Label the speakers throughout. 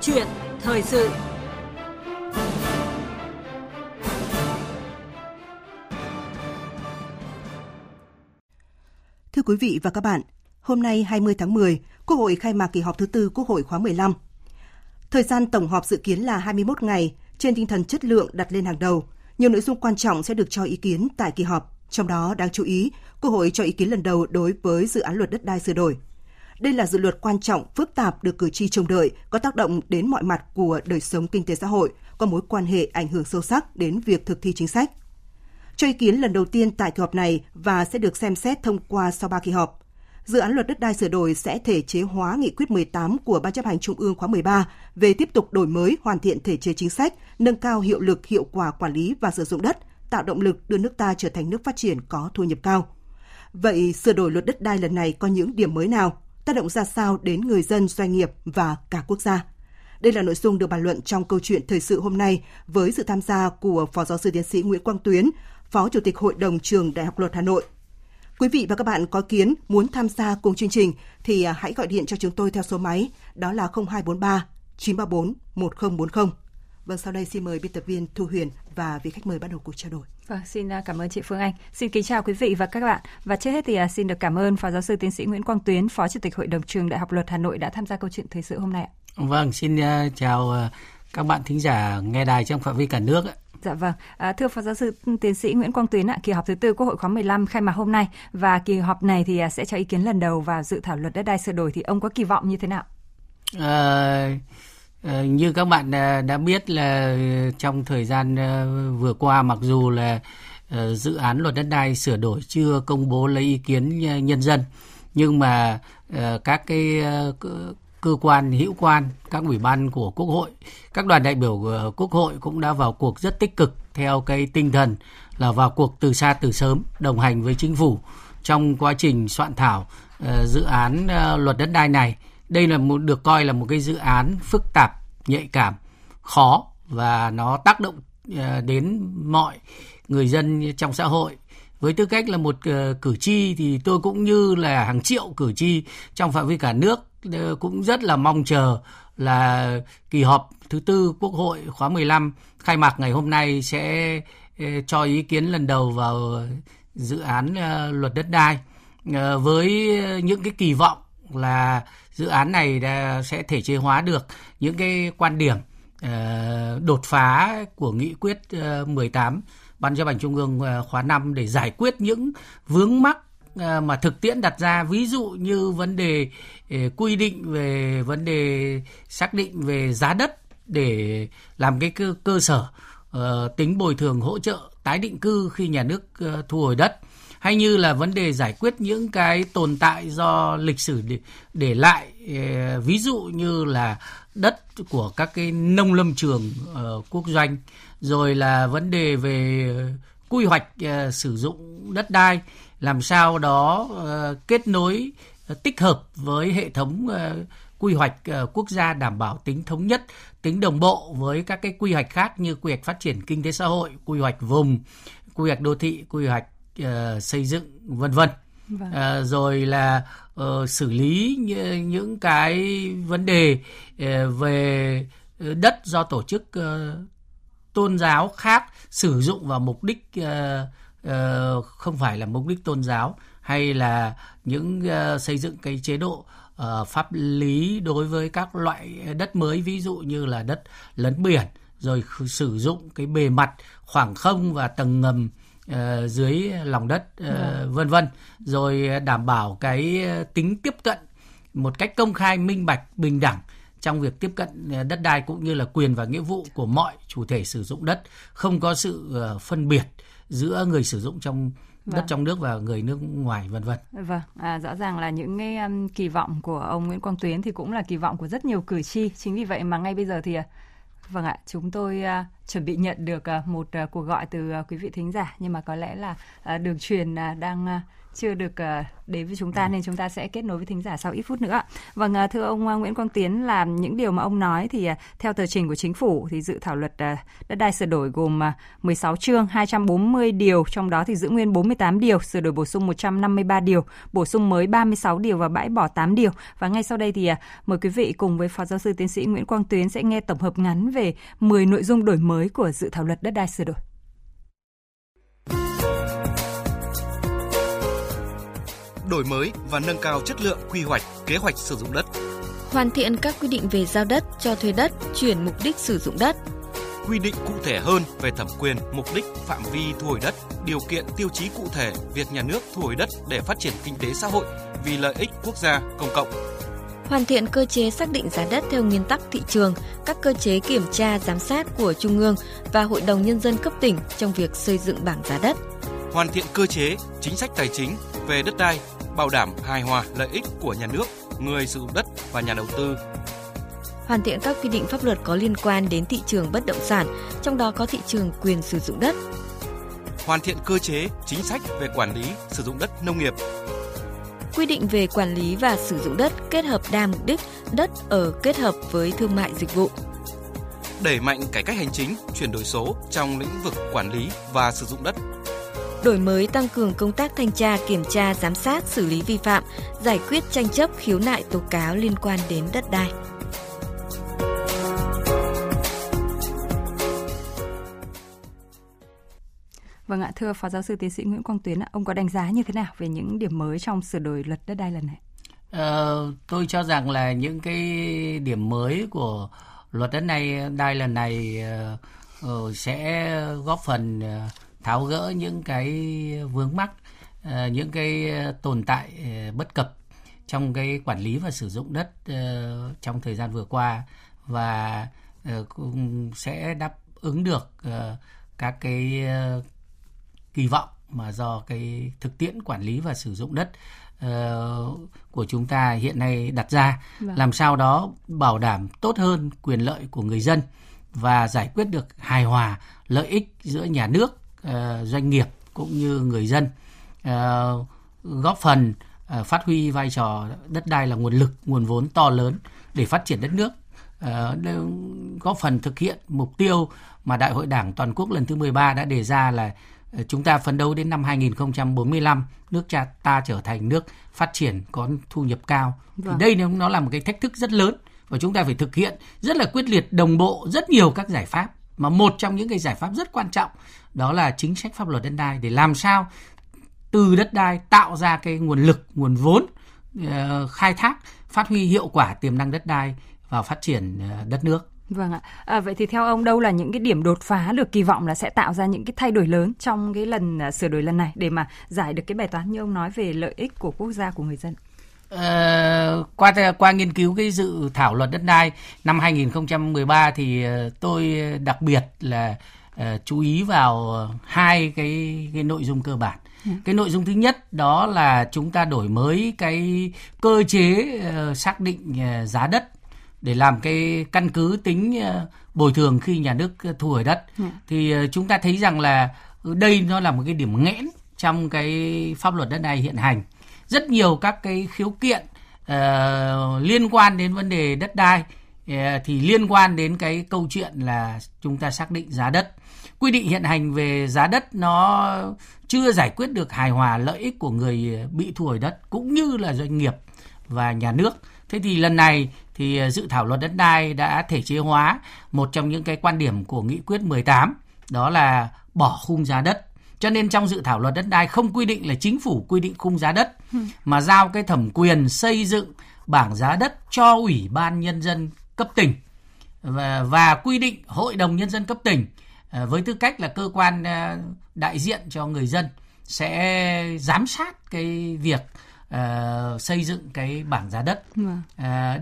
Speaker 1: chuyện thời sự
Speaker 2: Thưa quý vị và các bạn, hôm nay 20 tháng 10, Quốc hội khai mạc kỳ họp thứ tư Quốc hội khóa 15. Thời gian tổng họp dự kiến là 21 ngày, trên tinh thần chất lượng đặt lên hàng đầu. Nhiều nội dung quan trọng sẽ được cho ý kiến tại kỳ họp. Trong đó đáng chú ý, Quốc hội cho ý kiến lần đầu đối với dự án luật đất đai sửa đổi. Đây là dự luật quan trọng, phức tạp được cử tri trông đợi, có tác động đến mọi mặt của đời sống kinh tế xã hội, có mối quan hệ ảnh hưởng sâu sắc đến việc thực thi chính sách. Cho ý kiến lần đầu tiên tại kỳ họp này và sẽ được xem xét thông qua sau 3 kỳ họp. Dự án luật đất đai sửa đổi sẽ thể chế hóa nghị quyết 18 của Ban chấp hành Trung ương khóa 13 về tiếp tục đổi mới, hoàn thiện thể chế chính sách, nâng cao hiệu lực, hiệu quả quản lý và sử dụng đất, tạo động lực đưa nước ta trở thành nước phát triển có thu nhập cao. Vậy sửa đổi luật đất đai lần này có những điểm mới nào, tác động ra sao đến người dân, doanh nghiệp và cả quốc gia? Đây là nội dung được bàn luận trong câu chuyện thời sự hôm nay với sự tham gia của Phó Giáo sư Tiến sĩ Nguyễn Quang Tuyến, Phó Chủ tịch Hội đồng trường Đại học Luật Hà Nội. Quý vị và các bạn có kiến muốn tham gia cùng chương trình thì à, hãy gọi điện cho chúng tôi theo số máy đó là 0243 934 1040. Vâng, sau đây xin mời biên tập viên Thu Huyền và vị khách mời bắt đầu cuộc trao đổi.
Speaker 3: Vâng, xin à, cảm ơn chị Phương Anh. Xin kính chào quý vị và các bạn. Và trước hết thì à, xin được cảm ơn Phó Giáo sư Tiến sĩ Nguyễn Quang Tuyến, Phó Chủ tịch Hội đồng trường Đại học Luật Hà Nội đã tham gia câu chuyện thời sự hôm nay.
Speaker 4: Vâng, xin chào các bạn thính giả nghe đài trong phạm vi cả nước.
Speaker 3: Dạ vâng, à, thưa Phó Giáo sư Tiến sĩ Nguyễn Quang Tuyến ạ, kỳ họp thứ tư Quốc hội khóa 15 khai mạc hôm nay và kỳ họp này thì sẽ cho ý kiến lần đầu vào dự thảo luật đất đai sửa đổi thì ông có kỳ vọng như thế nào?
Speaker 4: À, Ờ, như các bạn ờ, đã biết là trong thời gian ờ, vừa qua mặc dù là dự án luật đất đai sửa đổi chưa công bố lấy ý kiến nhân dân nhưng mà các cái cơ quan hữu quan, các ủy ban của Quốc hội, các đoàn đại biểu của Quốc hội cũng đã vào cuộc rất tích cực theo cái tinh thần là vào cuộc từ xa từ sớm, đồng hành với chính phủ trong quá trình soạn thảo dự án luật đất đai này. Đây là một được coi là một cái dự án phức tạp, nhạy cảm, khó và nó tác động ờ, đến mọi người dân trong xã hội. Với tư cách là một ờ, cử tri thì tôi cũng như là hàng triệu cử tri trong phạm vi cả nước ờ, cũng rất là mong chờ là kỳ họp thứ tư Quốc hội khóa 15 khai mạc ngày hôm nay sẽ cho ý kiến lần đầu vào dự án luật đất đai. Với những cái kỳ vọng là dự án này sẽ thể chế hóa được những cái quan điểm ờ, đột phá của nghị quyết ờ, 18 Ban chấp hành Trung ương ờ, khóa 5 để giải quyết những vướng mắc mà thực tiễn đặt ra. Ví dụ như vấn đề quy định về vấn đề xác định về giá đất để làm cái cơ, cơ sở tính bồi thường hỗ trợ tái định cư khi nhà nước thu hồi đất hay như là vấn đề giải quyết những cái tồn tại do lịch sử để, để lại ờ, ví dụ như là đất của các cái nông lâm trường uh, quốc doanh rồi là vấn đề về quy hoạch uh, sử dụng đất đai làm sao đó uh, kết nối uh, tích hợp với hệ thống uh, quy hoạch uh, quốc gia đảm bảo tính thống nhất, tính đồng bộ với các cái quy hoạch khác như quy hoạch phát triển kinh tế xã hội, quy hoạch vùng, quy hoạch đô thị, quy hoạch uh, xây dựng vân vân. Vâng. À, rồi là uh, xử lý những cái vấn đề uh, về đất do tổ chức uh, tôn giáo khác sử dụng vào mục đích uh, uh, không phải là mục đích tôn giáo hay là những uh, xây dựng cái chế độ uh, pháp lý đối với các loại đất mới ví dụ như là đất lấn biển rồi sử dụng cái bề mặt khoảng không và tầng ngầm uh, dưới lòng đất uh, ừ. vân vân rồi đảm bảo cái tính tiếp cận một cách công khai minh bạch bình đẳng trong việc tiếp cận đất đai cũng như là quyền và nghĩa vụ của mọi chủ thể sử dụng đất không có sự phân biệt giữa người sử dụng trong vâng. đất trong nước và người nước ngoài vân vân.
Speaker 3: Vâng, à, rõ ràng là những cái um, kỳ vọng của ông Nguyễn Quang Tuyến thì cũng là kỳ vọng của rất nhiều cử tri. Chính vì vậy mà ngay bây giờ thì à, Vâng ạ, chúng tôi uh, chuẩn bị nhận được uh, một uh, cuộc gọi từ uh, quý vị thính giả. Nhưng mà có lẽ là uh, đường truyền uh, đang uh, chưa được uh, đến với chúng ta ừ. nên chúng ta sẽ kết nối với thính giả sau ít phút nữa. Vâng, uh, thưa ông uh, Nguyễn Quang Tiến là những điều mà ông nói thì theo tờ trình của chính phủ thì dự thảo luật đất đai sửa đổi gồm uh, 16 chương 240 điều, trong đó thì giữ nguyên 48 điều, sửa đổi bổ sung 153 điều, bổ sung mới 36 điều và bãi bỏ 8 điều. Và ngay sau đây thì mời quý vị cùng với Phó giáo sư tiến sĩ Nguyễn Quang Tuyến sẽ nghe tổng hợp ngắn về 10 nội dung đổi mới của dự thảo luật đất đai sửa đổi.
Speaker 1: Đổi mới và nâng cao chất lượng quy hoạch, kế hoạch sử dụng đất.
Speaker 5: Hoàn thiện các quy định về giao đất, cho thuê đất, chuyển mục đích sử dụng đất.
Speaker 1: Quy định cụ thể hơn về thẩm quyền, mục đích, phạm vi thu hồi đất, điều kiện tiêu chí cụ thể việc nhà nước thu hồi đất để phát triển kinh tế xã hội vì lợi ích quốc gia công cộng.
Speaker 5: Hoàn thiện cơ chế xác định giá đất theo nguyên tắc thị trường, các cơ chế kiểm tra giám sát của Trung ương và Hội đồng Nhân dân cấp tỉnh trong việc xây dựng bảng giá đất.
Speaker 1: Hoàn thiện cơ chế, chính sách tài chính về đất đai bảo đảm hài hòa lợi ích của nhà nước, người sử dụng đất và nhà đầu tư.
Speaker 5: Hoàn thiện các quy định pháp luật có liên quan đến thị trường bất động sản, trong đó có thị trường quyền sử dụng đất.
Speaker 1: Hoàn thiện cơ chế, chính sách về quản lý sử dụng đất nông nghiệp.
Speaker 5: Quy định về quản lý và sử dụng đất kết hợp đa mục đích, đất ở kết hợp với thương mại dịch vụ
Speaker 1: đẩy mạnh cải cách hành chính, chuyển đổi số trong lĩnh vực quản lý và sử dụng đất
Speaker 5: đổi mới tăng cường công tác thanh tra, kiểm tra, giám sát, xử lý vi phạm, giải quyết tranh chấp khiếu nại tố cáo liên quan đến đất đai.
Speaker 3: Vâng ạ, thưa Phó Giáo sư Tiến sĩ Nguyễn Quang Tuyến, ông có đánh giá như thế nào về những điểm mới trong sửa đổi luật đất đai lần này?
Speaker 4: Ờ, tôi cho rằng là những cái điểm mới của luật đất đai đai lần này uh, sẽ góp phần uh, tháo gỡ những cái vướng mắc ờ, những cái tồn tại ờ, bất cập trong cái quản lý và sử dụng đất ờ, trong thời gian vừa qua và cũng sẽ đáp ứng được các cái kỳ vọng mà do cái thực tiễn quản lý và sử dụng đất của chúng ta hiện nay đặt ra vâng. làm sao đó bảo đảm tốt hơn quyền lợi của người dân và giải quyết được hài hòa lợi ích giữa nhà nước Ờ, doanh nghiệp cũng như người dân ờ, góp phần ờ, phát huy vai trò đất đai là nguồn lực, nguồn vốn to lớn để phát triển đất nước, góp phần thực hiện mục tiêu mà Đại hội Đảng toàn quốc lần thứ 13 đã đề ra là chúng ta phấn đấu đến năm 2045 nước cha ta trở thành nước phát triển có thu nhập cao. Vâng. Thì đây nó là một cái thách thức rất lớn và chúng ta phải thực hiện rất là quyết liệt đồng bộ rất nhiều các giải pháp mà một trong những cái giải pháp rất quan trọng đó là chính sách pháp luật đất đai để làm sao từ đất đai tạo ra cái nguồn lực nguồn vốn uh, khai thác phát huy hiệu quả tiềm năng đất đai vào phát triển uh, đất nước
Speaker 3: Vâng ạ. À, vậy thì theo ông đâu là những cái điểm đột phá được kỳ vọng là sẽ tạo ra những cái thay đổi lớn trong cái lần uh, sửa đổi lần này để mà giải được cái bài toán như ông nói về lợi ích của quốc gia của người dân?
Speaker 4: Uh, qua qua nghiên cứu cái dự thảo luật đất đai năm 2013 thì tôi đặc biệt là uh, chú ý vào hai cái cái nội dung cơ bản. Ừ. Cái nội dung thứ nhất đó là chúng ta đổi mới cái cơ chế uh, xác định uh, giá đất để làm cái căn cứ tính uh, bồi thường khi nhà nước thu hồi đất. Ừ. Thì chúng ta thấy rằng là đây nó là một cái điểm nghẽn trong cái pháp luật đất đai hiện hành rất nhiều các cái khiếu kiện uh, liên quan đến vấn đề đất đai uh, thì liên quan đến cái câu chuyện là chúng ta xác định giá đất quy định hiện hành về giá đất nó chưa giải quyết được hài hòa lợi ích của người bị thu hồi đất cũng như là doanh nghiệp và nhà nước thế thì lần này thì dự thảo luật đất đai đã thể chế hóa một trong những cái quan điểm của nghị quyết 18 đó là bỏ khung giá đất cho nên trong dự thảo luật đất đai không quy định là chính phủ quy định khung giá đất ừ. mà giao cái thẩm quyền xây dựng bảng giá đất cho ủy ban nhân dân cấp tỉnh và, và quy định hội đồng nhân dân cấp tỉnh với tư cách là cơ quan à, đại diện cho người dân sẽ giám sát cái việc uh, xây dựng cái bảng giá đất uh,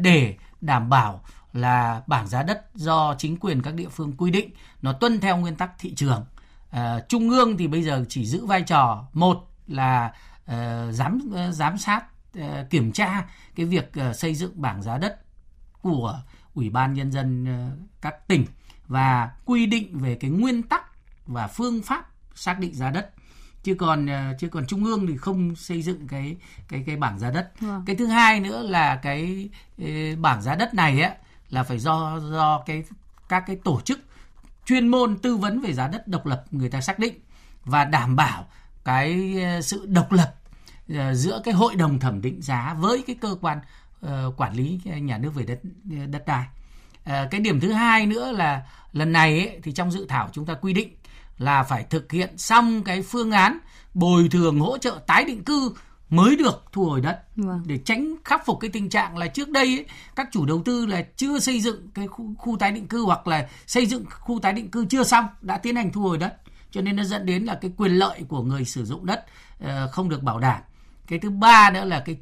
Speaker 4: để đảm bảo là bảng giá đất do chính quyền các địa phương quy định nó tuân theo nguyên tắc thị trường. Trung ương thì bây giờ chỉ giữ vai trò một là uh, giám uh, giám sát uh, kiểm tra cái việc uh, xây dựng bảng giá đất của ủy ban nhân dân uh, các tỉnh và quy định về cái nguyên tắc và phương pháp xác định giá đất chứ còn chứ còn trung ương thì không xây dựng cái cái cái bảng giá đất vâng. cái thứ hai nữa là cái bảng giá đất này á là phải do do cái các cái tổ chức chuyên môn tư vấn về giá đất độc lập người ta xác định và đảm bảo cái sự độc lập giữa cái hội đồng thẩm định giá với cái cơ quan quản lý nhà nước về đất đất đai. Uh, cái điểm thứ hai nữa là lần này ấy, thì trong dự thảo chúng ta quy định là phải thực hiện xong cái phương án bồi thường hỗ trợ tái định cư mới được thu hồi đất. Vâng. để tránh khắc phục cái tình trạng là trước đây ấy, các chủ đầu tư là chưa xây dựng cái khu, khu tái định cư hoặc là xây dựng khu tái định cư chưa xong đã tiến hành thu hồi đất. Cho nên nó dẫn đến là cái quyền lợi của người sử dụng đất uh, không được bảo đảm. Cái thứ ba nữa là cái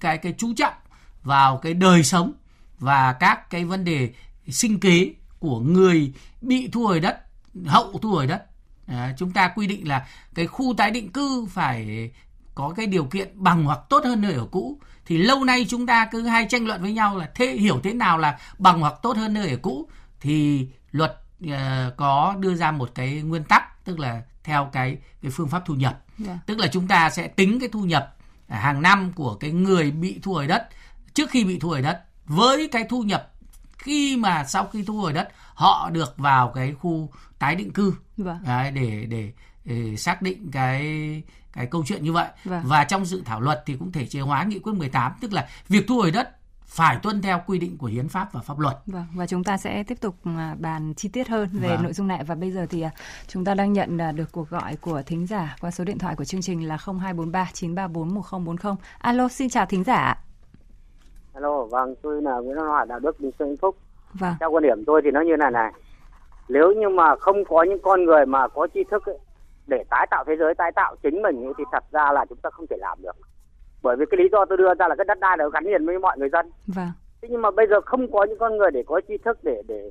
Speaker 4: cái cái chú trọng vào cái đời sống và các cái vấn đề sinh kế của người bị thu hồi đất hậu thu hồi đất à, chúng ta quy định là cái khu tái định cư phải có cái điều kiện bằng hoặc tốt hơn nơi ở cũ thì lâu nay chúng ta cứ hay tranh luận với nhau là thế hiểu thế nào là bằng hoặc tốt hơn nơi ở cũ thì luật uh, có đưa ra một cái nguyên tắc tức là theo cái cái phương pháp thu nhập yeah. Dạ. tức là chúng ta sẽ tính cái thu nhập hàng năm của cái người bị thu hồi đất trước khi bị thu hồi đất với cái thu nhập khi mà sau khi thu hồi đất họ được vào cái khu tái định cư vâng. Đấy, để, để để xác định cái cái câu chuyện như vậy vâng. và trong dự thảo luật thì cũng thể chế hóa nghị quyết 18 tức là việc thu hồi đất phải tuân theo quy định của hiến pháp và pháp luật.
Speaker 3: Vâng, và chúng ta sẽ tiếp tục à, bàn chi tiết hơn về vâng. nội dung này và bây giờ thì à, chúng ta đang nhận à, được cuộc gọi của thính giả qua số điện thoại của chương trình là 0243 934 1040. Alo, xin chào thính giả.
Speaker 6: Alo, vâng, tôi là Nguyễn Văn Hòa, Đạo Đức Bình Sơn Phúc. Vâng. Theo quan điểm tôi thì nó như này này. Nếu như mà không có những con người mà có tri thức ấy, để tái tạo thế giới, tái tạo chính mình ấy, thì thật ra là chúng ta không thể làm được bởi vì cái lý do tôi đưa ra là cái đất đai nó gắn liền với mọi người dân vâng thế nhưng mà bây giờ không có những con người để có tri thức để để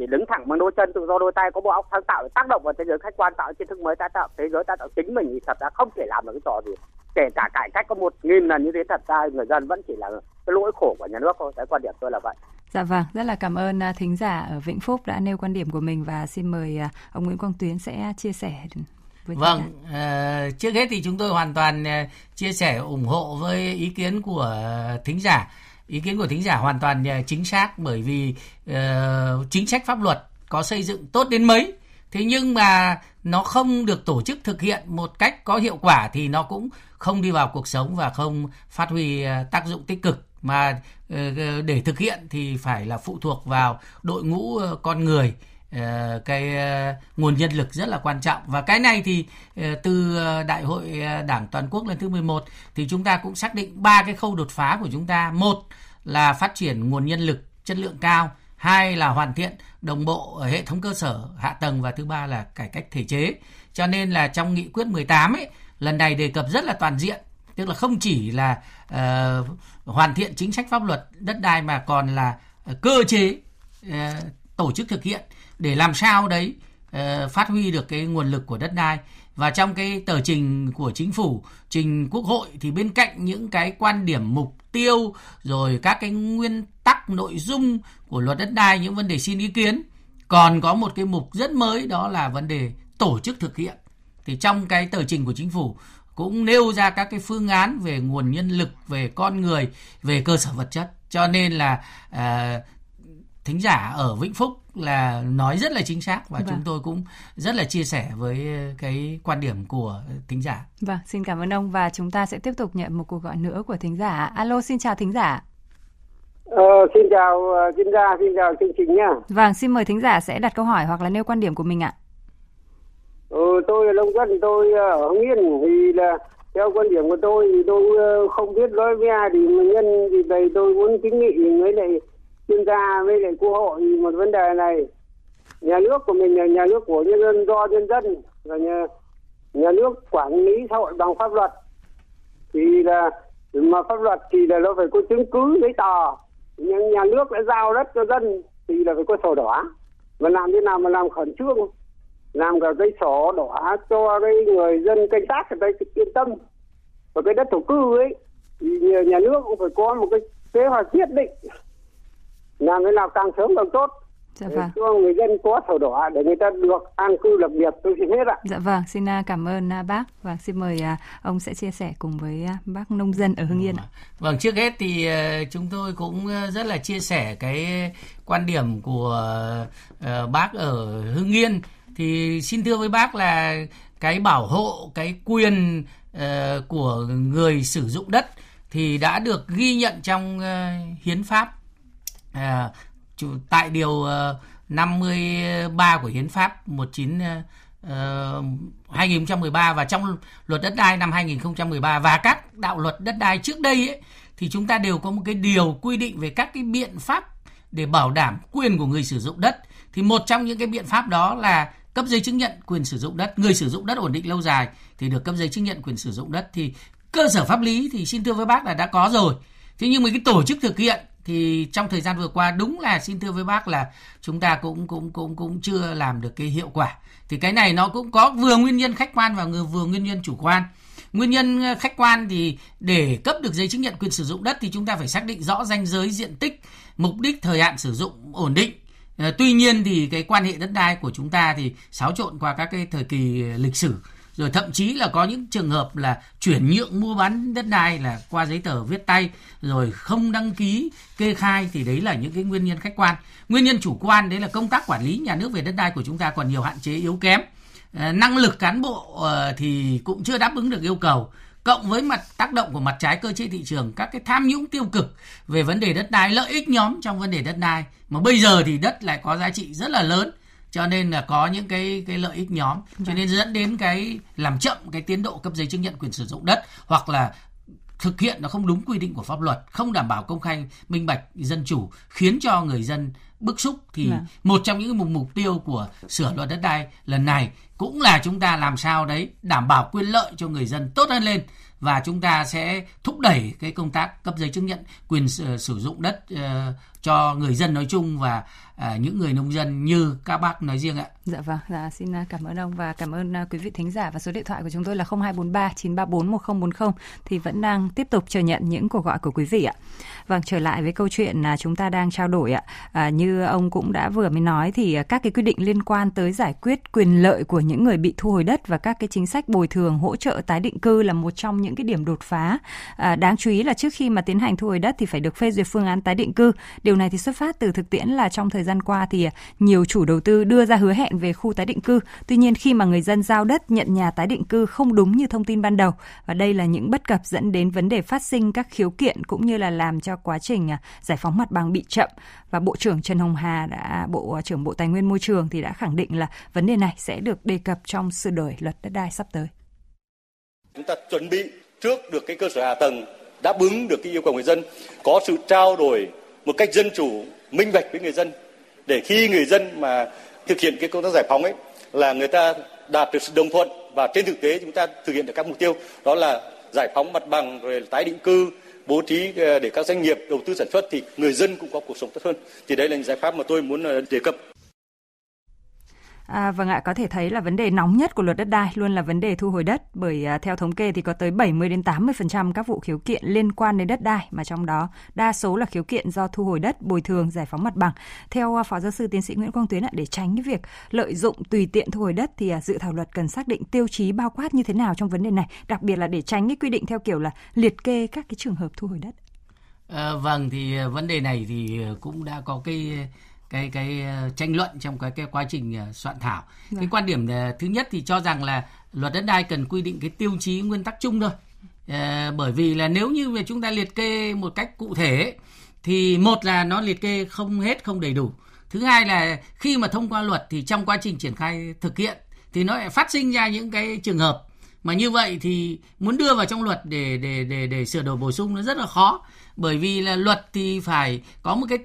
Speaker 6: để đứng thẳng bằng đôi chân tự do đôi tay có bộ óc sáng tạo để tác động vào thế giới khách quan tạo tri thức mới tạo. Thế giới tạo chính mình thì thật ra không thể làm được cái trò gì. Kể cả cải cách có một nghìn lần như thế thật ra người dân vẫn chỉ là cái lỗi khổ của nhà nước thôi. Cái quan điểm tôi là vậy.
Speaker 3: Dạ vâng, rất là cảm ơn à, thính giả ở Vĩnh Phúc đã nêu quan điểm của mình và xin mời à, ông Nguyễn Quang Tuyến sẽ chia sẻ
Speaker 4: với vâng uh, trước hết thì chúng tôi hoàn toàn uh, chia sẻ ủng hộ với ý kiến của thính giả ý kiến của thính giả hoàn toàn à, chính xác bởi vì uh, chính sách pháp luật có xây dựng tốt đến mấy. Thế nhưng mà nó không được tổ chức thực hiện một cách có hiệu quả thì nó cũng không đi vào cuộc sống và không phát huy à, tác dụng tích cực. Mà ờ, ờ, để thực hiện thì phải là phụ thuộc vào đội ngũ con người. Ờ, cái ờ, nguồn nhân lực rất là quan trọng. Và cái này thì ờ, từ đại hội đảng toàn quốc lần thứ 11 thì chúng ta cũng xác định ba cái khâu đột phá của chúng ta. Một là phát triển nguồn nhân lực chất lượng cao. Hai là hoàn thiện đồng bộ ở hệ thống cơ sở hạ tầng và thứ ba là cải cách thể chế. Cho nên là trong nghị quyết 18 ấy lần này đề cập rất là toàn diện. Tức là không chỉ là uh, hoàn thiện chính sách pháp luật đất đai mà còn là cơ chế uh, tổ chức thực hiện để làm sao đấy uh, phát huy được cái nguồn lực của đất đai. Và trong cái tờ trình của chính phủ trình quốc hội thì bên cạnh những cái quan điểm mục tiêu rồi các cái nguyên tắc nội dung của luật đất đai những vấn đề xin ý kiến còn có một cái mục rất mới đó là vấn đề tổ chức thực hiện. Thì trong cái tờ trình của chính phủ cũng nêu ra các cái phương án về nguồn nhân lực về con người về cơ sở vật chất. Cho nên là uh, thính giả ở Vĩnh Phúc là nói rất là chính xác và vâng. chúng tôi cũng rất là chia sẻ với cái quan điểm của thính giả.
Speaker 3: Vâng, xin cảm ơn ông và chúng ta sẽ tiếp tục nhận một cuộc gọi nữa của thính giả. Alo, xin chào thính giả.
Speaker 6: Ờ, xin chào chuyên gia, xin chào chương trình nha.
Speaker 3: Vâng, xin mời thính giả sẽ đặt câu hỏi hoặc là nêu quan điểm của mình ạ.
Speaker 6: Ừ, tôi là Long Dân, tôi ở Hưng Yên thì là theo quan điểm của tôi thì tôi ờ, không biết nói với ai thì nhân thì đây tôi muốn kiến nghị với lại chuyên gia với lại quốc hội một vấn đề này nhà nước của mình là nhà nước của nhân dân do nhân dân và nhà, nhà nước quản lý xã hội bằng pháp luật. Thì là mà pháp luật thì là nó phải có chứng cứ giấy tờ. Nhưng nhà nước đã giao đất cho dân thì là phải có sổ đỏ. Và làm thế nào mà làm khẩn trương? Làm cả cái sổ đỏ cho cái người dân canh tác người ta yên tâm. Và cái đất thổ cư ấy thì nhà nước cũng phải có một cái kế hoạch nhất định làm thế nào càng sớm càng tốt
Speaker 3: Dạ vâng.
Speaker 6: cho người dân có sổ đỏ để người ta được an cư lập nghiệp tôi xin hết ạ.
Speaker 3: Dạ vâng, xin à, cảm ơn à, bác và xin mời à, ông sẽ chia sẻ cùng với bác nông dân ở Hưng Yên.
Speaker 4: Vâng, trước hết thì chúng tôi cũng rất là chia sẻ cái quan điểm của bác ở Hưng Yên thì xin thưa với bác là cái bảo hộ cái quyền của người sử dụng đất thì đã được ghi nhận trong hiến pháp À, tại điều ờ, 53 của hiến pháp 19 uh, 2013 và trong luật đất đai năm 2013 và các đạo luật đất đai trước đây ấy, thì chúng ta đều có một cái điều quy định về các cái biện pháp để bảo đảm quyền của người sử dụng đất. Thì một trong những cái biện pháp đó là cấp giấy chứng nhận quyền sử dụng đất. Người sử dụng đất ổn định lâu dài thì được cấp giấy chứng nhận quyền sử dụng đất. Thì cơ sở pháp lý thì xin thưa với bác là đã có rồi. Thế nhưng mà cái tổ chức thực hiện thì trong thời gian vừa qua, đúng là xin thưa với bác là chúng ta cũng cũng cũng cũng chưa làm được cái hiệu quả. Thì cái này nó cũng có vừa nguyên nhân khách quan và vừa nguyên nhân chủ quan. Nguyên nhân ờ, khách quan thì để cấp được giấy chứng nhận quyền sử dụng đất thì chúng ta phải xác định rõ danh giới, diện tích, mục đích, thời hạn sử dụng ổn định. Ờ, tuy nhiên thì cái quan hệ đất đai của chúng ta thì xáo trộn qua các cái thời kỳ lịch sử rồi thậm chí là có những trường hợp là chuyển nhượng mua bán đất đai là qua giấy tờ viết tay, rồi không đăng ký, kê khai thì đấy là những cái nguyên nhân khách quan. Nguyên nhân chủ quan đấy là công tác quản lý nhà nước về đất đai của chúng ta còn nhiều hạn chế, yếu kém. Ờ, năng lực cán bộ ờ, thì cũng chưa đáp ứng được yêu cầu. Cộng với mặt, tác động của mặt trái cơ chế thị trường, các cái tham nhũng tiêu cực về vấn đề đất đai, lợi ích nhóm trong vấn đề đất đai. Mà bây giờ thì đất lại có giá trị rất là lớn cho nên là có những cái cái lợi ích nhóm cho vâng. nên dẫn đến cái làm chậm cái tiến độ cấp giấy chứng nhận quyền sử dụng đất hoặc là thực hiện nó không đúng quy định của pháp luật không đảm bảo công khai minh bạch dân chủ khiến cho người dân bức xúc thì à. một trong những mục mục tiêu của sửa luật đất đai lần này cũng là chúng ta làm sao đấy đảm bảo quyền lợi cho người dân tốt hơn lên và chúng ta sẽ thúc đẩy cái công tác cấp giấy chứng nhận quyền sử, dụng đất uh, cho người dân nói chung và à, những người nông dân như các bác nói riêng ạ.
Speaker 3: Dạ vâng, dạ, xin à, cảm ơn ông và cảm ơn à, quý vị thính giả và số điện thoại của chúng tôi là 0243 934 1040 thì vẫn đang tiếp tục chờ nhận những cuộc gọi của quý vị ạ. Vâng, trở lại với câu chuyện là chúng ta đang trao đổi ạ. À, như ông cũng đã vừa mới nói thì à, các cái quy định liên quan tới giải quyết quyền lợi của những người bị thu hồi đất và các cái chính sách bồi thường hỗ trợ tái định cư là một trong những cái điểm đột phá. À, đáng chú ý là trước khi mà tiến hành thu hồi đất thì phải được phê duyệt phương án tái định cư. Điều điều này thì xuất phát từ thực tiễn là trong thời gian qua thì à, nhiều chủ đầu tư đưa ra hứa hẹn về khu tái định cư. Tuy nhiên khi mà người dân giao đất nhận nhà tái định cư không đúng như thông tin ban đầu và đây là những bất cập dẫn đến vấn đề phát sinh các khiếu kiện cũng như là làm cho quá trình à, giải phóng mặt bằng bị chậm và Bộ trưởng Trần Hồng Hà đã Bộ à, trưởng Bộ Tài nguyên Môi trường thì đã khẳng định là vấn đề này sẽ được đề cập trong sửa đổi luật đất đai sắp tới.
Speaker 7: Chúng ta chuẩn bị trước được cái cơ sở hạ tầng đáp ứng được cái yêu cầu người dân, có sự trao đổi một cách dân chủ, minh bạch với người dân để khi người dân mà thực hiện cái công tác giải phóng ấy là người ta đạt được sự đồng thuận và trên thực tế chúng ta thực hiện được các mục tiêu đó là giải phóng mặt bằng rồi tái định cư bố trí ờ, để các doanh nghiệp đầu tư sản xuất thì người dân cũng có cuộc sống tốt hơn. Thì đấy là những giải pháp mà tôi muốn ờ, đề cập.
Speaker 3: À, vâng ạ, có thể thấy là vấn đề nóng nhất của luật đất đai luôn là vấn đề thu hồi đất bởi à, theo thống kê thì có tới 70 đến 80% các vụ khiếu kiện liên quan đến đất đai mà trong đó đa số là khiếu kiện do thu hồi đất, bồi thường, giải phóng mặt bằng. Theo à, Phó giáo sư tiến sĩ Nguyễn Quang Tuyến ạ, để tránh cái việc lợi dụng tùy tiện thu hồi đất thì à, dự thảo luật cần xác định tiêu chí bao quát như thế nào trong vấn đề này, đặc biệt là để tránh cái quy định theo kiểu là liệt kê các cái trường hợp thu hồi đất.
Speaker 4: À, vâng thì à, vấn đề này thì à, cũng đã có cái cái cái ờ, tranh luận trong cái cái quá trình ờ, soạn thảo. Vâng. Cái quan điểm ờ, thứ nhất thì cho rằng là luật đất đai cần quy định cái tiêu chí nguyên tắc chung thôi. À, bởi vì là nếu như mà chúng ta liệt kê một cách cụ thể thì một là nó liệt kê không hết không đầy đủ. Thứ hai là khi mà thông qua luật thì trong quá trình triển khai thực hiện thì nó lại phát sinh ra những cái trường hợp mà như vậy thì muốn đưa vào trong luật để để để để sửa đổi bổ sung nó rất là khó. Bởi vì là luật thì phải có một cái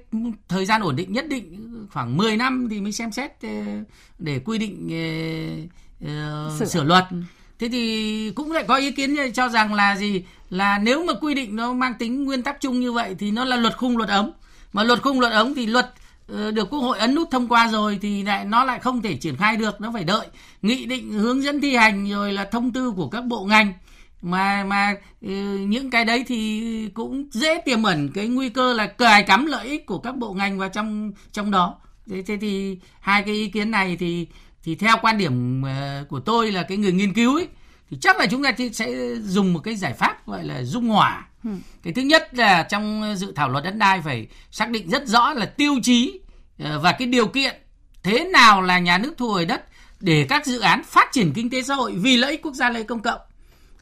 Speaker 4: thời gian ổn định nhất định khoảng 10 năm thì mới xem xét ờ, để quy định uh, sửa. sửa luật. Thế thì cũng lại có ý kiến cho rằng là gì? Là nếu mà quy định nó mang tính nguyên tắc chung như vậy thì nó là luật khung luật ống mà luật khung luật ống thì luật Ờ, được quốc hội ấn nút thông qua rồi thì lại nó lại không thể triển khai được nó phải đợi nghị định hướng dẫn thi hành rồi là thông tư của các bộ ngành. Mà mà ừ, những cái đấy thì cũng dễ tiềm ẩn cái nguy cơ là cài cắm lợi ích của các bộ ngành vào trong trong đó. Thế, thế thì hai cái ý kiến này thì thì theo quan điểm ờ, của tôi là cái người nghiên cứu ấy thì chắc là chúng ta sẽ dùng một cái giải pháp gọi là dung hòa ừ. cái thứ nhất là trong dự thảo luật đất đai phải xác định rất rõ là tiêu chí ờ, và cái điều kiện thế nào là nhà nước thu hồi đất để các dự án phát triển kinh tế xã hội vì lợi ích quốc gia lợi ích công cộng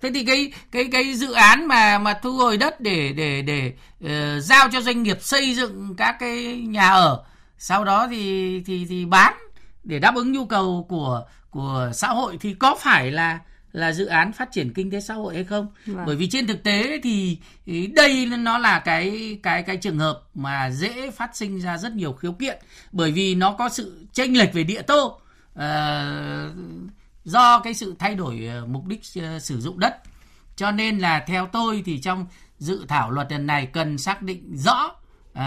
Speaker 4: thế thì cái cái cái dự án mà mà thu hồi đất để để để uh, giao cho doanh nghiệp xây dựng các cái nhà ở sau đó thì thì thì bán để đáp ứng nhu cầu của của xã hội thì có phải là là dự án phát triển kinh tế xã hội hay không vâng. bởi vì trên thực tế thì đây nó là cái cái cái trường hợp mà dễ phát sinh ra rất nhiều khiếu kiện bởi vì nó có sự chênh lệch về địa tô uh, do cái sự thay đổi ờ, mục đích uh, sử dụng đất cho nên là theo tôi thì trong dự thảo luật lần này cần xác định rõ uh,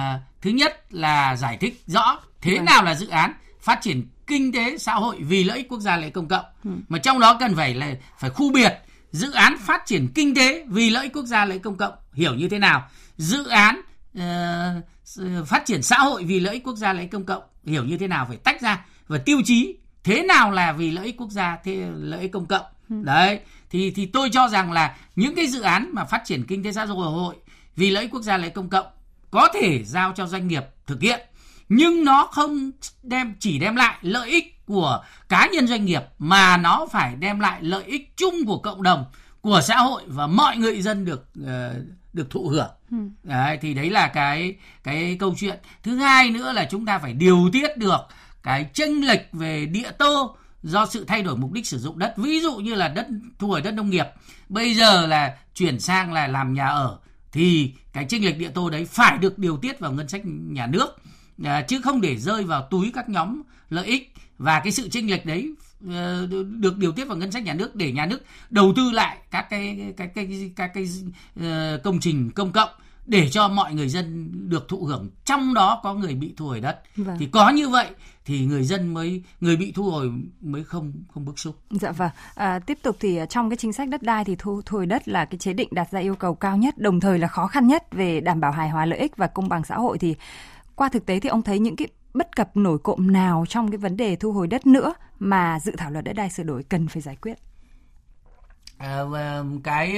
Speaker 4: thứ nhất là giải thích rõ thế vâng. nào là dự án phát triển kinh tế xã hội vì lợi ích quốc gia lợi ích công cộng. Ừ. mà trong đó cần phải là phải khu biệt dự án phát triển kinh tế vì lợi ích quốc gia lợi ích công cộng. Hiểu như thế nào? Dự án uh, phát triển xã hội vì lợi ích quốc gia lợi ích công cộng. Hiểu như thế nào? Phải tách ra và tiêu chí thế nào là vì lợi ích quốc gia thế lợi ích công cộng. Ừ. đấy thì thì tôi cho rằng là những cái dự án mà phát triển kinh tế xã hội vì lợi ích quốc gia lợi ích công cộng có thể giao cho doanh nghiệp thực hiện nhưng nó không đem chỉ đem lại lợi ích của cá nhân doanh nghiệp mà nó phải đem lại lợi ích chung của cộng đồng của xã hội và mọi người dân được uh, được thụ hưởng. Ừ. đấy, thì đấy là cái cái câu chuyện. Thứ hai nữa là chúng ta phải điều tiết được cái chênh lệch về địa tô do sự thay đổi mục đích sử dụng đất. Ví dụ như là đất thu hồi đất nông nghiệp. Bây giờ là chuyển sang là làm nhà ở thì cái chênh lệch địa tô đấy phải được điều tiết vào ngân sách nhà nước chứ không để rơi vào túi các nhóm lợi ích và cái sự chênh lệch đấy ờ, được điều tiết vào ngân sách nhà nước để nhà nước đầu tư lại các cái các cái các cái, uh, công trình công cộng để cho mọi người dân được thụ hưởng trong đó có người bị thu hồi đất vâng. thì có như vậy thì người dân mới người bị thu hồi mới không không bức xúc.
Speaker 3: Dạ vâng. À, tiếp tục thì trong cái chính sách đất đai thì thu, thu hồi đất là cái chế định đặt ra yêu cầu cao nhất, đồng thời là khó khăn nhất về đảm bảo hài hòa lợi ích và công bằng xã hội thì qua thực tế thì ông thấy những cái bất cập nổi cộm nào trong cái vấn đề thu hồi đất nữa mà dự thảo luật đất đai sửa đổi cần phải giải quyết?
Speaker 4: À, cái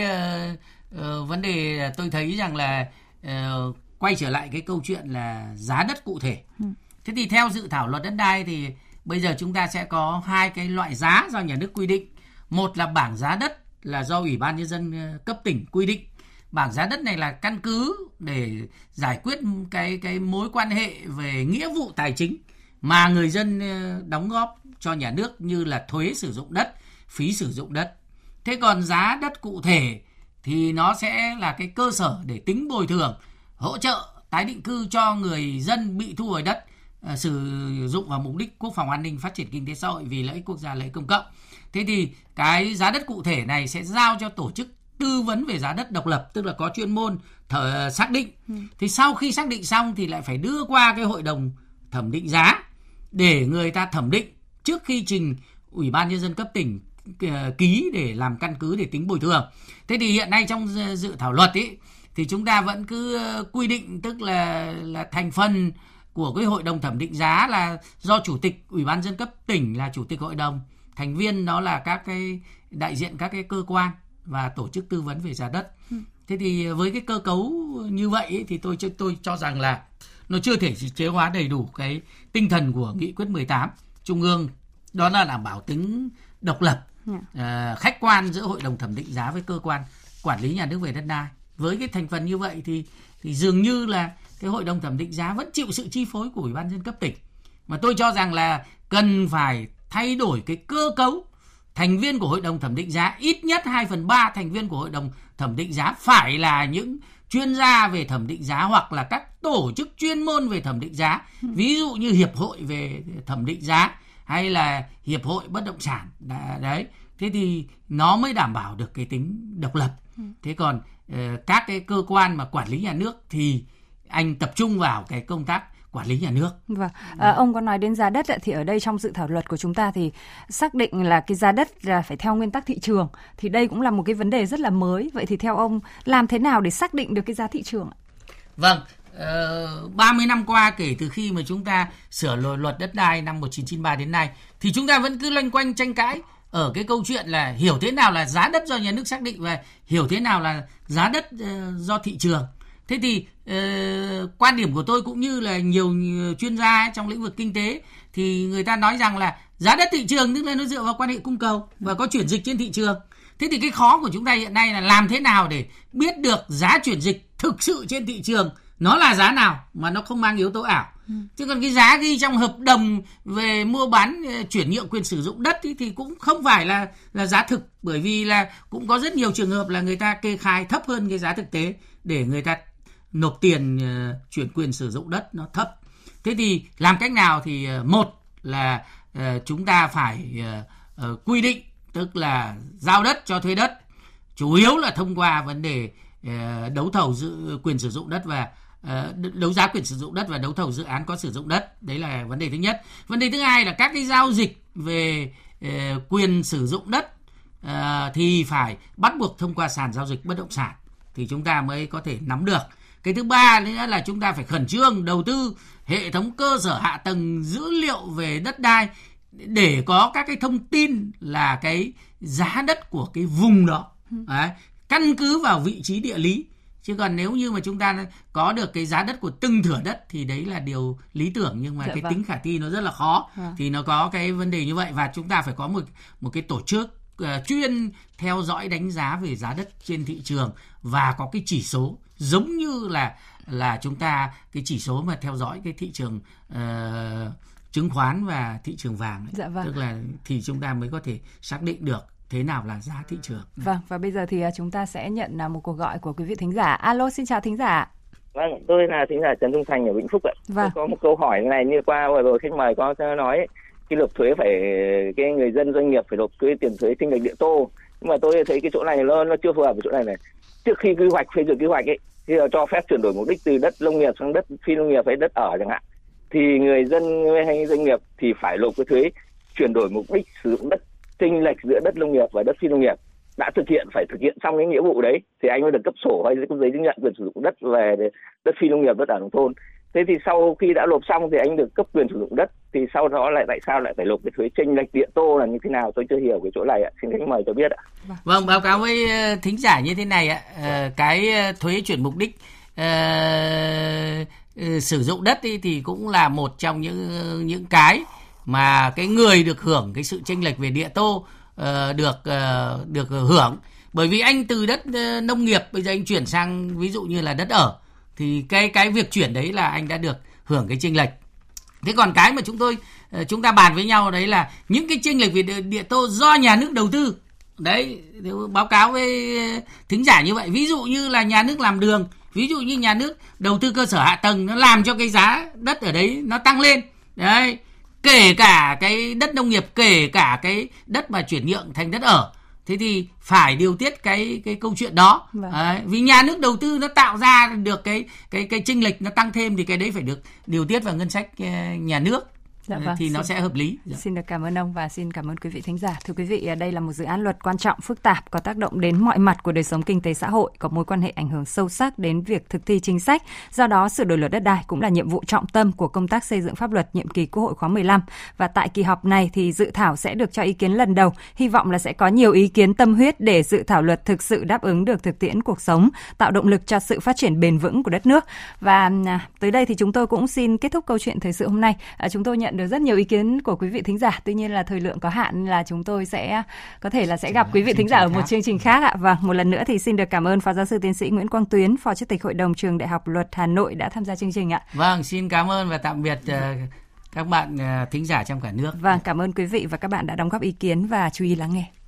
Speaker 4: uh, vấn đề tôi thấy rằng là uh, quay trở lại cái câu chuyện là giá đất cụ thể. Ừ. Thế thì theo dự thảo luật đất đai thì bây giờ chúng ta sẽ có hai cái loại giá do nhà nước quy định. Một là bảng giá đất là do Ủy ban nhân dân cấp tỉnh quy định bảng giá đất này là căn cứ để giải quyết cái cái mối quan hệ về nghĩa vụ tài chính mà người dân ờ, đóng góp cho nhà nước như là thuế sử dụng đất, phí sử dụng đất. Thế còn giá đất cụ thể thì nó sẽ là cái cơ sở để tính bồi thường, hỗ trợ tái định cư cho người dân bị thu hồi đất ờ, sử dụng vào mục đích quốc phòng an ninh phát triển kinh tế xã hội vì lợi ích quốc gia lợi ích công cộng. Thế thì cái giá đất cụ thể này sẽ giao cho tổ chức tư vấn về giá đất độc lập tức là có chuyên môn thờ, xác định. Ừ. thì sau khi xác định xong thì lại phải đưa qua cái hội đồng thẩm định giá để người ta thẩm định trước khi trình ủy ban nhân dân cấp tỉnh ờ, ký để làm căn cứ để tính bồi thường. Thế thì hiện nay trong dự thảo luật ấy thì chúng ta vẫn cứ ờ, quy định tức là là thành phần của cái hội đồng thẩm định giá là do chủ tịch ủy ban dân cấp tỉnh là chủ tịch hội đồng thành viên đó là các cái đại diện các cái cơ quan và tổ chức tư vấn về giá đất. Ừ. Thế thì với cái cơ cấu như vậy thì tôi tôi cho rằng là nó chưa thể chế hóa đầy đủ cái tinh thần của nghị quyết 18 trung ương đó là đảm bảo tính độc lập yeah. Dạ. uh, khách quan giữa hội đồng thẩm định giá với cơ quan quản lý nhà nước về đất đai với cái thành phần như vậy thì thì dường như là cái hội đồng thẩm định giá vẫn chịu sự chi phối của ủy ban dân cấp tỉnh mà tôi cho rằng là cần phải thay đổi cái cơ cấu thành viên của hội đồng thẩm định giá, ít nhất 2 phần 3 thành viên của hội đồng thẩm định giá phải là những chuyên gia về thẩm định giá hoặc là các tổ chức chuyên môn về thẩm định giá. Ví dụ như hiệp hội về thẩm định giá hay là hiệp hội bất động sản. Đấy. Thế thì nó mới đảm bảo được cái tính độc lập. Thế còn ờ, các cái cơ quan mà quản lý nhà nước thì anh tập trung vào cái công tác quản lý nhà nước.
Speaker 3: Vâng. À, ông có nói đến giá đất thì ở đây trong dự thảo luật của chúng ta thì xác định là cái giá đất là phải theo nguyên tắc thị trường thì đây cũng là một cái vấn đề rất là mới. Vậy thì theo ông làm thế nào để xác định được cái giá thị trường?
Speaker 4: Vâng, uh, 30 năm qua kể từ khi mà chúng ta sửa luật đất đai năm 1993 đến nay thì chúng ta vẫn cứ loanh quanh tranh cãi ở cái câu chuyện là hiểu thế nào là giá đất do nhà nước xác định và hiểu thế nào là giá đất uh, do thị trường thế thì uh, quan điểm của tôi cũng như là nhiều chuyên gia trong lĩnh vực kinh tế thì người ta nói rằng là giá đất thị trường tức là nó dựa vào quan hệ cung cầu và có chuyển dịch trên thị trường thế thì cái khó của chúng ta hiện nay là làm thế nào để biết được giá chuyển dịch thực sự trên thị trường nó là giá nào mà nó không mang yếu tố ảo ừ. chứ còn cái giá ghi trong hợp đồng về mua bán ờ, chuyển nhượng quyền sử dụng đất ý, thì cũng không phải là là giá thực bởi vì là cũng có rất nhiều trường hợp là người ta kê khai thấp hơn cái giá thực tế để người ta nộp tiền ờ, chuyển quyền sử dụng đất nó thấp. Thế thì làm cách nào thì ờ, một là ờ, chúng ta phải quy định, tức là giao đất cho thuê đất, chủ yếu là thông qua vấn đề đấu thầu giữ quyền sử dụng đất và đấu giá quyền sử dụng đất và đấu thầu dự án có sử dụng đất. Đấy là vấn đề thứ nhất. Vấn đề thứ hai là các cái giao dịch về quyền sử dụng đất thì phải bắt buộc thông qua sàn giao dịch bất động sản, thì chúng ta mới có thể nắm được cái thứ ba nữa là chúng ta phải khẩn trương đầu tư hệ thống cơ sở hạ tầng dữ liệu về đất đai để có các cái thông tin là cái giá đất của cái vùng đó. Đấy, căn cứ vào vị trí địa lý chứ còn nếu như mà chúng ta có được cái giá đất của từng thửa đất thì đấy là điều lý tưởng nhưng mà dạ cái vâng. tính khả thi nó rất là khó à. thì nó có cái vấn đề như vậy và chúng ta phải có một một cái tổ chức uh, chuyên theo dõi đánh giá về giá đất trên thị trường và có cái chỉ số giống như là là chúng ta cái chỉ số mà theo dõi cái thị trường uh, chứng khoán và thị trường vàng ấy. Dạ vâng. tức là thì chúng ta mới có thể xác định được thế nào là giá thị trường.
Speaker 3: Vâng và bây giờ thì à, chúng ta sẽ nhận một cuộc gọi của quý vị thính giả. Alo xin chào thính giả.
Speaker 8: Vâng, tôi là thính giả Trần Trung Thành ở Vĩnh Phúc ạ. Vâng. Tôi có một câu hỏi này như qua vừa rồi khách mời có nói ấy, cái nộp thuế phải, cái người dân doanh nghiệp phải nộp thuế tiền thuế sinh lệch địa tô. Nhưng mà tôi thấy cái chỗ này nó nó chưa phù hợp với chỗ này này. Trước khi quy hoạch, phê duyệt quy hoạch ấy thì cho phép chuyển đổi mục đích từ đất nông nghiệp sang đất, phi nông nghiệp hay đất ở chẳng hạn, thì người dân hay doanh nghiệp thì phải nộp cái thuế chuyển đổi mục đích sử dụng đất chênh lệch giữa đất nông nghiệp và đất phi nông nghiệp. Đã thực hiện, phải thực hiện xong cái nghĩa vụ đấy, thì anh mới được cấp sổ hay cấp giấy chứng nhận quyền sử dụng đất về đất phi nông nghiệp, đất ở nông thôn thế thì sau khi đã nộp xong thì anh được cấp quyền sử dụng đất. Thì sau đó lại tại sao lại phải nộp cái thuế chênh lệch địa tô là như thế nào? Tôi chưa hiểu cái chỗ này ạ. Xin khách mời cho biết ạ.
Speaker 4: Vâng. Báo cáo với ờ, thính giả như thế này ạ. À, cái ờ, thuế chuyển mục đích sử dụng đất đi thì cũng là một trong những những cái mà cái người được hưởng cái sự chênh lệch về địa tô được được hưởng. Bởi vì anh từ đất nông nghiệp bây giờ anh chuyển sang ví dụ như là đất ở thì cái cái việc chuyển đấy là anh đã được hưởng cái chênh lệch. Thế còn cái mà chúng tôi ờ, chúng ta bàn với nhau đấy là những cái chênh lệch về địa, địa tô do nhà nước đầu tư. Đấy báo cáo với thính giả như vậy ví dụ như là nhà nước làm đường ví dụ như nhà nước đầu tư cơ sở hạ tầng nó làm cho cái giá đất ở đấy nó tăng lên. Đấy kể cả cái đất nông nghiệp kể cả cái đất mà chuyển nhượng thành đất ở thế thì phải điều tiết cái cái câu chuyện đó vâng. đấy, vì nhà nước đầu tư nó tạo ra được cái cái cái chênh lệch nó tăng thêm thì cái đấy phải được điều tiết vào ngân sách ờ, nhà nước Dạ vâng, thì nó xin, sẽ hợp lý.
Speaker 3: Dạ. Xin được cảm ơn ông và xin cảm ơn quý vị thính giả. Thưa quý vị, đây là một dự án luật quan trọng, phức tạp, có tác động đến mọi mặt của đời sống kinh tế xã hội, có mối quan hệ ảnh hưởng sâu sắc đến việc thực thi chính sách. Do đó, sửa đổi luật đất đai cũng là nhiệm vụ trọng tâm của công tác xây dựng pháp luật nhiệm kỳ Quốc hội khóa 15. Và tại kỳ họp này thì dự thảo sẽ được cho ý kiến lần đầu. Hy vọng là sẽ có nhiều ý kiến tâm huyết để dự thảo luật thực sự đáp ứng được thực tiễn cuộc sống, tạo động lực cho sự phát triển bền vững của đất nước. Và à, tới đây thì chúng tôi cũng xin kết thúc câu chuyện thời sự hôm nay. À, chúng tôi nhận được rất nhiều ý kiến của quý vị thính giả. Tuy nhiên là thời lượng có hạn là chúng tôi sẽ có thể là sẽ gặp quý vị thính giả ở một chương trình khác ạ. Và một lần nữa thì xin được cảm ơn Phó Giáo sư Tiến sĩ Nguyễn Quang Tuyến, Phó Chủ tịch Hội đồng Trường Đại học Luật Hà Nội đã tham gia chương trình ạ.
Speaker 4: Vâng, xin cảm ơn và tạm biệt uh, các bạn uh, thính giả trong cả nước.
Speaker 3: Vâng, cảm ơn quý vị và các bạn đã đóng góp ý kiến và chú ý lắng nghe.